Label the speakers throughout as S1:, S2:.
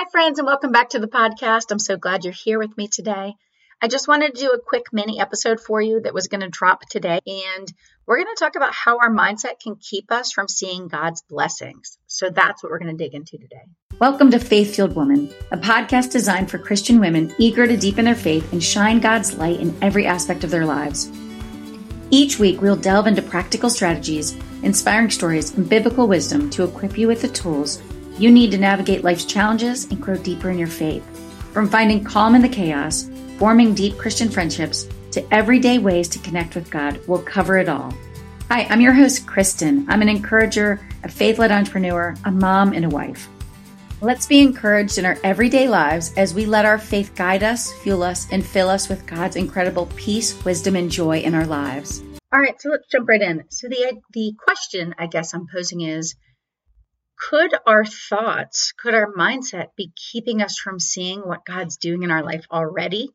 S1: Hi, friends, and welcome back to the podcast. I'm so glad you're here with me today. I just wanted to do a quick mini episode for you that was going to drop today. And we're going to talk about how our mindset can keep us from seeing God's blessings. So that's what we're going to dig into today.
S2: Welcome to Faith Fueled Woman, a podcast designed for Christian women eager to deepen their faith and shine God's light in every aspect of their lives. Each week, we'll delve into practical strategies, inspiring stories, and biblical wisdom to equip you with the tools you need to navigate life's challenges and grow deeper in your faith. From finding calm in the chaos, forming deep Christian friendships, to everyday ways to connect with God, we'll cover it all. Hi, I'm your host, Kristin. I'm an encourager, a faith led entrepreneur, a mom, and a wife. Let's be encouraged in our everyday lives as we let our faith guide us, fuel us, and fill us with God's incredible peace, wisdom, and joy in our lives.
S1: All right, so let's jump right in. So the the question I guess I'm posing is could our thoughts, could our mindset be keeping us from seeing what God's doing in our life already,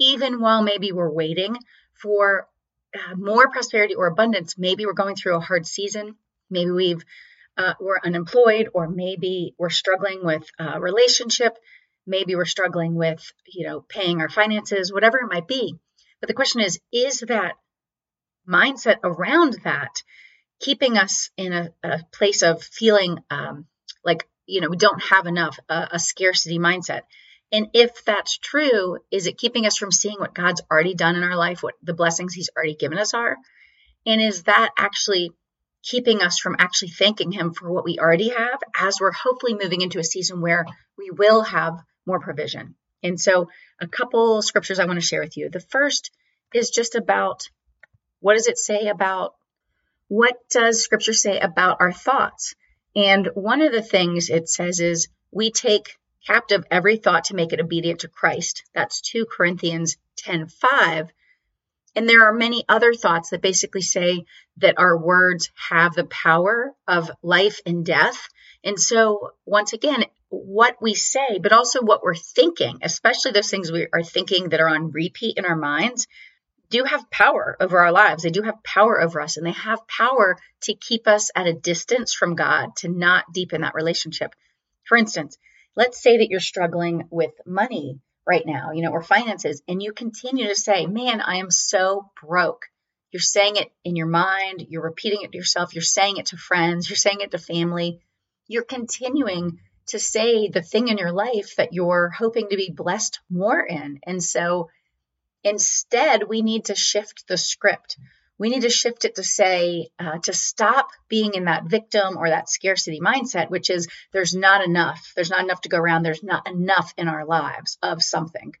S1: even while maybe we're waiting for uh, more prosperity or abundance? Maybe we're going through a hard season. Maybe we've uh, we're unemployed, or maybe we're struggling with a relationship. Maybe we're struggling with you know paying our finances, whatever it might be. But the question is, is that mindset around that keeping us in a, a place of feeling um, like you know we don't have enough a, a scarcity mindset. And if that's true is it keeping us from seeing what god's already done in our life what the blessings he's already given us are? And is that actually keeping us from actually thanking him for what we already have as we're hopefully moving into a season where we will have more provision? And so a couple scriptures i want to share with you. The first is just about what does it say about what does scripture say about our thoughts? And one of the things it says is we take captive every thought to make it obedient to Christ. That's 2 Corinthians 10:5. And there are many other thoughts that basically say that our words have the power of life and death. And so, once again, what we say, but also what we're thinking, especially those things we are thinking that are on repeat in our minds, do have power over our lives. They do have power over us, and they have power to keep us at a distance from God, to not deepen that relationship. For instance, let's say that you're struggling with money right now, you know, or finances, and you continue to say, Man, I am so broke. You're saying it in your mind, you're repeating it to yourself, you're saying it to friends, you're saying it to family. You're continuing to say the thing in your life that you're hoping to be blessed more in. And so Instead, we need to shift the script. We need to shift it to say, uh, to stop being in that victim or that scarcity mindset, which is there's not enough. There's not enough to go around. There's not enough in our lives of something.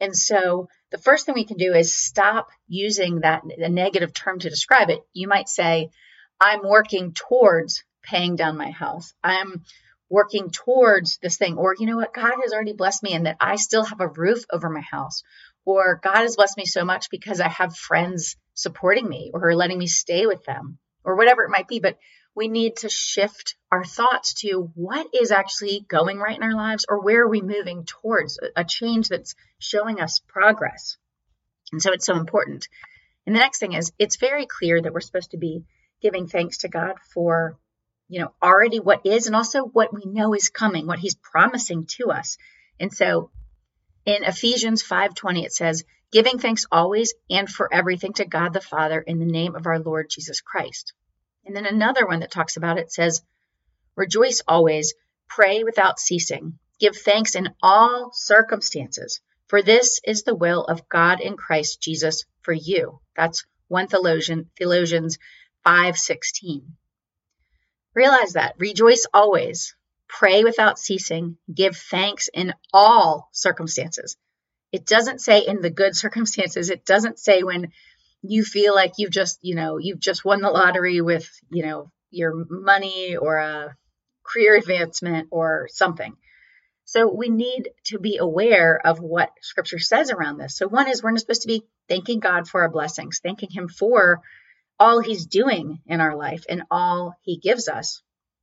S1: And so the first thing we can do is stop using that a negative term to describe it. You might say, I'm working towards paying down my house. I'm working towards this thing. Or, you know what? God has already blessed me and that I still have a roof over my house or God has blessed me so much because I have friends supporting me or letting me stay with them or whatever it might be. But we need to shift our thoughts to what is actually going right in our lives or where are we moving towards a change that's showing us progress. And so it's so important. And the next thing is it's very clear that we're supposed to be giving thanks to God for, you know, already what is and also what we know is coming, what he's promising to us. And so in Ephesians 5:20 it says, "Giving thanks always and for everything to God the Father in the name of our Lord Jesus Christ." And then another one that talks about it says, "Rejoice always, pray without ceasing, give thanks in all circumstances, for this is the will of God in Christ Jesus for you." That's 1 Thessalonians 5:16. Realize that. Rejoice always pray without ceasing, give thanks in all circumstances. It doesn't say in the good circumstances. It doesn't say when you feel like you've just, you know, you've just won the lottery with, you know, your money or a career advancement or something. So we need to be aware of what scripture says around this. So one is we're not supposed to be thanking God for our blessings, thanking him for all he's doing in our life and all he gives us.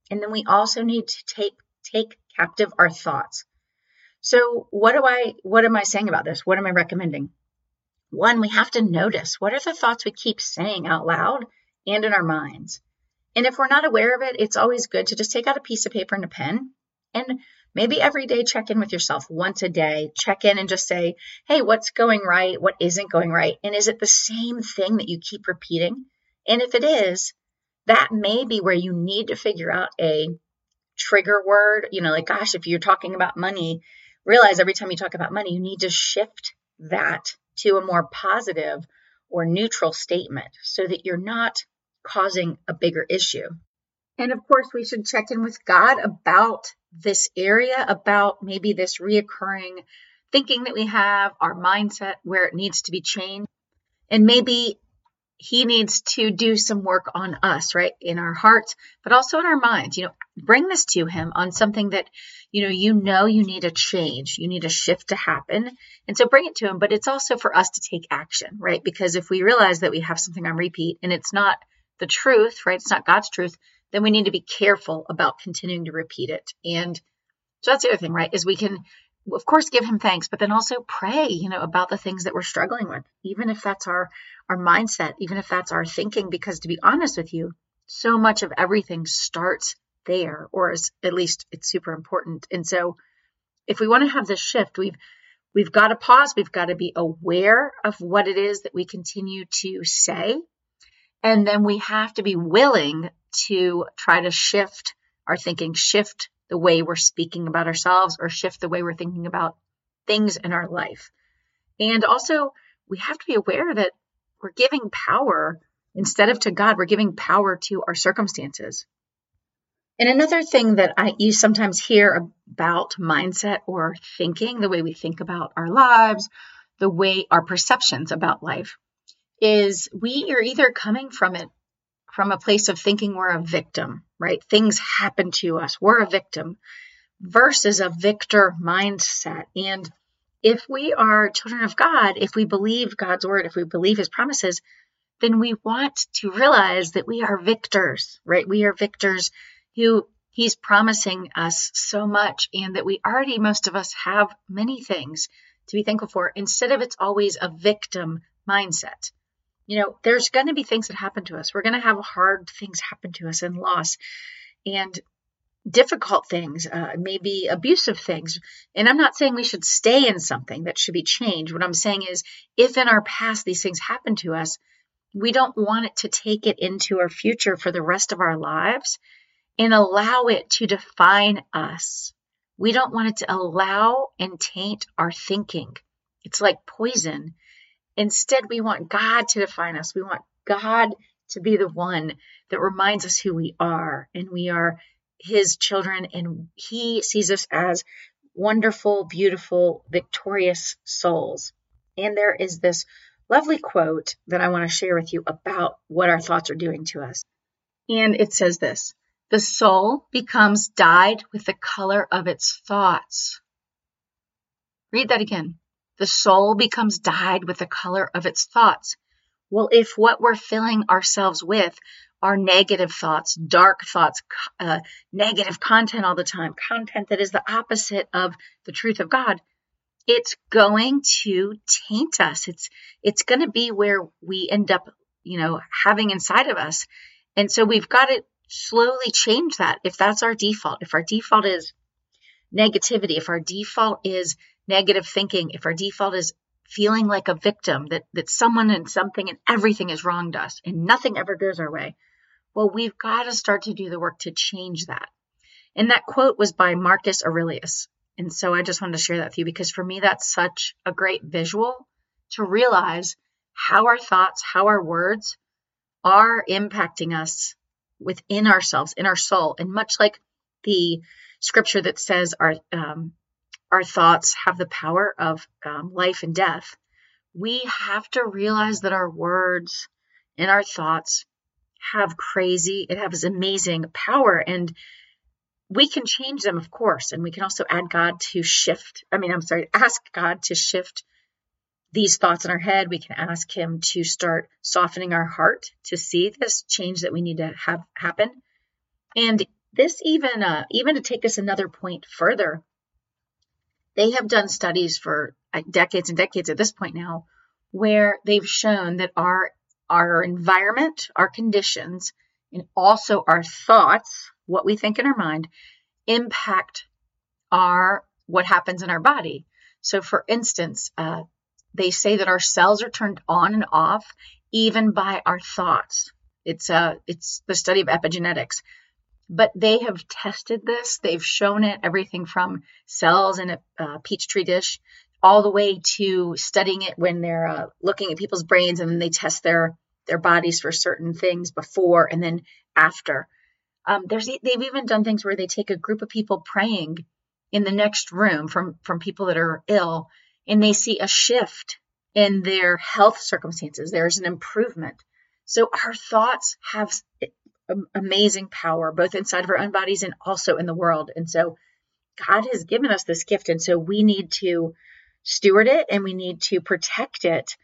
S1: And then we also need to take take captive our thoughts. So what do I what am I saying about this? What am I recommending? One, we have to notice what are the thoughts we keep saying out loud and in our minds. And if we're not aware of it, it's always good to just take out a piece of paper and a pen and Maybe every day check in with yourself once a day. Check in and just say, hey, what's going right? What isn't going right? And is it the same thing that you keep repeating? And if it is, that may be where you need to figure out a trigger word. You know, like, gosh, if you're talking about money, realize every time you talk about money, you need to shift that to a more positive or neutral statement so that you're not causing a bigger issue. And of course, we should check in with God about this area, about maybe this reoccurring thinking that we have, our mindset, where it needs to be changed. And maybe he needs to do some work on us, right? In our hearts, but also in our minds. You know, bring this to him on something that, you know, you know you need a change, you need a shift to happen. And so bring it to him, but it's also for us to take action, right? Because if we realize that we have something on repeat and it's not the truth, right? It's not God's truth, then we need to be careful about continuing to repeat it. And so that's the other thing, right? Is we can, of course, give him thanks, but then also pray, you know, about the things that we're struggling with, even if that's our our mindset, even if that's our thinking. Because to be honest with you, so much of everything starts there, or is at least it's super important. And so, if we want to have this shift, we've we've got to pause. We've got to be aware of what it is that we continue to say, and then we have to be willing to try to shift our thinking, shift the way we're speaking about ourselves, or shift the way we're thinking about things in our life. And also, we have to be aware that we're giving power instead of to God, we're giving power to our circumstances. And another thing that I you sometimes hear about mindset or thinking, the way we think about our lives, the way our perceptions about life, is we are either coming from it from a place of thinking we're a victim, right? Things happen to us, we're a victim, versus a victor mindset. And if we are children of God, if we believe God's word, if we believe his promises, then we want to realize that we are victors, right? We are victors who he's promising us so much and that we already, most of us, have many things to be thankful for instead of it's always a victim mindset you know, there's going to be things that happen to us. We're going to have hard things happen to us and loss and difficult things, uh, maybe abusive things. And I'm not saying we should stay in something that should be changed. What I'm saying is, if in our past these things happen to us, we don't want it to take it into our future for the rest of our lives and allow it to define us. We don't want it to allow and taint our thinking. It's like poison. Instead, we want God to define us. We want God to be the one that reminds us who we are and we are his children and he sees us as wonderful, beautiful, victorious souls. And there is this lovely quote that I want to share with you about what our thoughts are doing to us. And it says this The soul becomes dyed with the color of its thoughts. Read that again. The soul becomes dyed with the color of its thoughts. Well, if what we're filling ourselves with are negative thoughts, dark thoughts, uh, negative content all the time, content that is the opposite of the truth of God, it's going to taint us. It's it's going to be where we end up, you know, having inside of us. And so we've got to slowly change that if that's our default. If our default is negativity, if our default is negative thinking, if our default is feeling like a victim, that, that someone and something and everything has wronged us and nothing ever goes our way, well, we've got to start to do the work to change that. And that quote was by Marcus Aurelius. And so I just wanted to share that with you because for me, that's such a great visual to realize how our thoughts, how our words are impacting us within ourselves, in our soul. And much like the scripture that says our um, our thoughts have the power of um, life and death, we have to realize that our words and our thoughts have crazy, it has amazing power. And we can change them, of course. And we can also add God to shift. I mean, I'm sorry, ask God to shift these thoughts in our head. We can ask Him to start softening our heart to see this change that we need to have happen. And this even, uh, even to take this another point further, they have done studies for decades and decades at this point now where they've shown that our our environment, our conditions, and also our thoughts, what we think in our mind, impact are what happens in our body. So, for instance, uh, they say that our cells are turned on and off even by our thoughts. It's uh, it's the study of epigenetics, but they have tested this. They've shown it everything from cells in a uh, petri dish all the way to studying it when they're uh, looking at people's brains and then they test their their bodies for certain things before and then after. Um, there's they've even done things where they take a group of people praying in the next room from from people that are ill, and they see a shift in their health circumstances. There's an improvement. So our thoughts have amazing power, both inside of our own bodies and also in the world. And so God has given us this gift, and so we need to steward it and we need to protect it.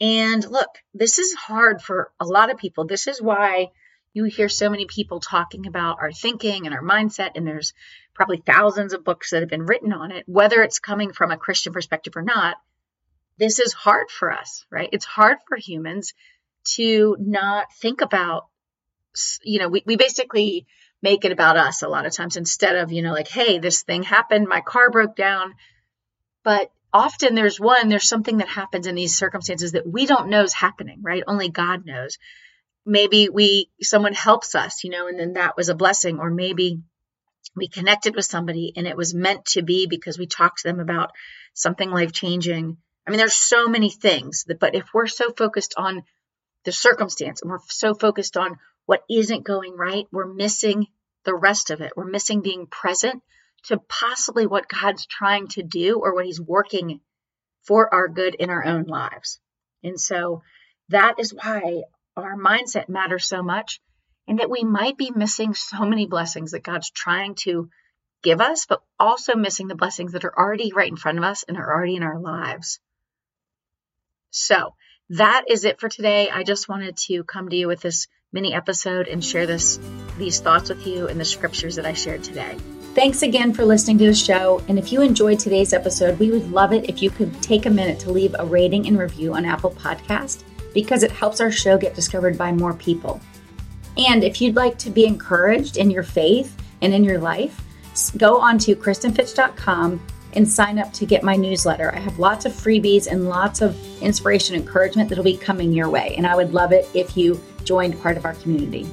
S1: And look, this is hard for a lot of people. This is why you hear so many people talking about our thinking and our mindset, and there's probably thousands of books that have been written on it, whether it's coming from a Christian perspective or not. This is hard for us, right? It's hard for humans to not think about, you know, we, we basically make it about us a lot of times instead of, you know, like, hey, this thing happened, my car broke down. But often there's one, there's something that happens in these circumstances that we don't know is happening, right? Only God knows maybe we someone helps us you know and then that was a blessing or maybe we connected with somebody and it was meant to be because we talked to them about something life changing i mean there's so many things that, but if we're so focused on the circumstance and we're so focused on what isn't going right we're missing the rest of it we're missing being present to possibly what god's trying to do or what he's working for our good in our own lives and so that is why our mindset matters so much and that we might be missing so many blessings that God's trying to give us, but also missing the blessings that are already right in front of us and are already in our lives. So that is it for today. I just wanted to come to you with this mini episode and share this these thoughts with you and the scriptures that I shared today.
S2: Thanks again for listening to the show. And if you enjoyed today's episode, we would love it if you could take a minute to leave a rating and review on Apple Podcast because it helps our show get discovered by more people. And if you'd like to be encouraged in your faith and in your life, go on to KristinFitch.com and sign up to get my newsletter. I have lots of freebies and lots of inspiration and encouragement that'll be coming your way. And I would love it if you joined part of our community.